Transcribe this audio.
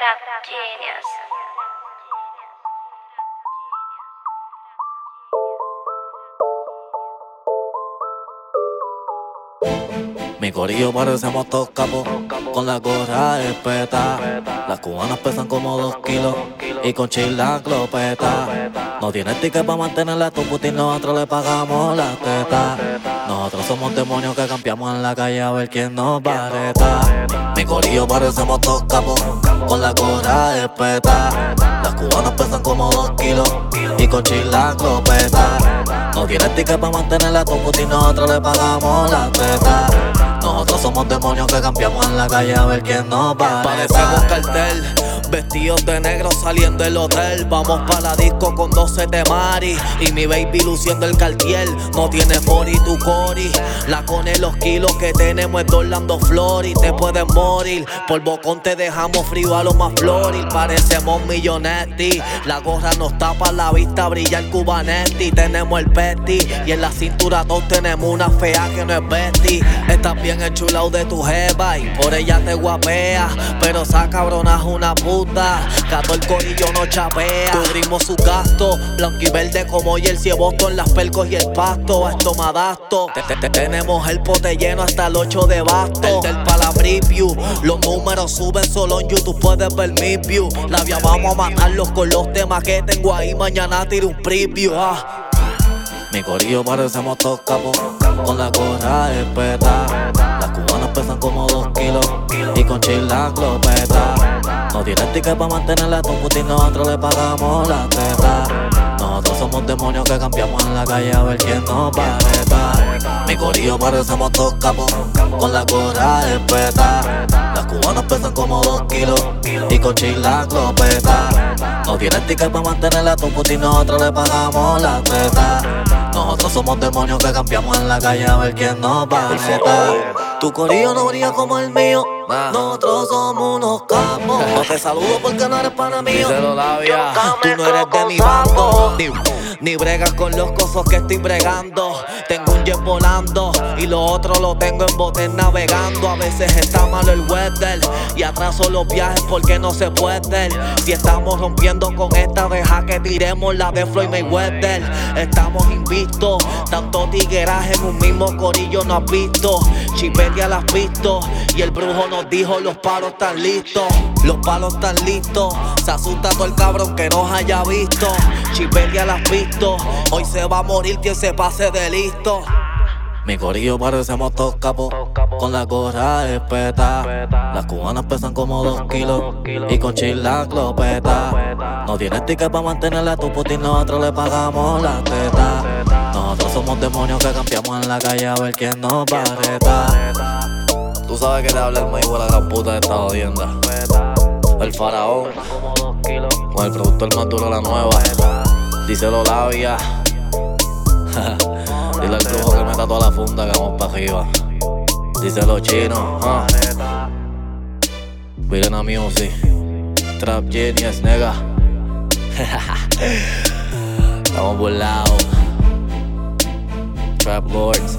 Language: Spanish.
Trap Genius. Mi corillo parecemos todos capos, con la gorra espeta. Las cubanas pesan como dos kilos y con chila clopeta. No tiene ticket para mantenerla tu putín, nosotros le pagamos la teta. Nosotros somos demonios que cambiamos en la calle a ver quién nos va a Mi corillo parecemos todos capos, con la gorra espeta. Las cubanas pesan como dos kilos y con chila clopeta. No tiene ticket para mantenerla tu putín, nosotros le pagamos la teta. Nosotros somos demonios que cambiamos en la calle a ver quién nos va. Parecemos cartel, vestidos de negro saliendo del hotel. Vamos para la disco con 12 de Mari y mi baby luciendo el cartier. No tiene body tu cori, la cone los kilos que tenemos es Orlando Flori. Te puedes morir, por bocón te dejamos frío a lo más floril. Parecemos millonetti, la gorra nos tapa la vista, brilla el cubanetti. Tenemos el petty y en la cintura todos tenemos una fea que no es Betty. Estás bien enchulado de tu jeva y por ella te guapea. Pero esa cabrona es una puta, gato el corillo no chapea. Cubrimos su gasto, blanco y verde como y el en las pelcos y el pasto. A esto me adapto. Te- te- te- Tenemos el pote lleno hasta el 8 de basto. El del los números suben solo en YouTube, puedes ver mi view. La vía vamos a matarlos con los temas que tengo ahí. Mañana tiro un preview. ah. Mi corillo parecemos todos capos, con la gorra espeta. Las cubanas pesan como dos kilos y con chila clopeta. No ticket para mantenerla tu putín, nosotros le pagamos la teta. Nosotros somos demonios que cambiamos en la calle a ver quién nos va a Mi corillo parecemos todos capos, con la gorra espeta. Las cubanas pesan como dos kilos y con chila clopeta. No ticket para mantenerla tu putín, nosotros le pagamos la teta. Nosotros somos demonios que cambiamos en la calle a ver quién nos va a neta. Tu corillo no brilla como el mío. Nosotros somos unos capos. No te saludo porque no eres pana mío. Díselo, labia. Tú no eres de mi bando. Ni, ni bregas con los cosos que estoy bregando. Tengo volando y lo otro lo tengo en botes navegando. A veces está malo el weather y atraso los viajes porque no se puede. Si estamos rompiendo con esta, deja que tiremos la de Floyd Mayweather. Estamos invictos, tanto tigueraje en un mismo corillo no has visto. Chipetia las visto y el brujo nos dijo los palos están listos. Los palos están listos. Se asusta todo el cabrón que nos haya visto. Chipetia las visto. Hoy se va a morir quien se pase de listo. Mi corillo parecemos todos capos, con la gorra espeta. Las cubanas pesan como dos kilos y con chila clopeta. No tienes ticket para mantenerla tu putín, nosotros le pagamos la teta. Nosotros somos demonios que cambiamos en la calle a ver quién nos va a retar. Tú sabes que te habla el maíz la gran puta de esta. El faraón, con el productor más duro de la nueva. Díselo labia. Dile al brujo que meta toda la funda que vamos para arriba. Díselo chino, ah. Viren Music. Trap Genius, nega. Estamos burlados. Trap Lords.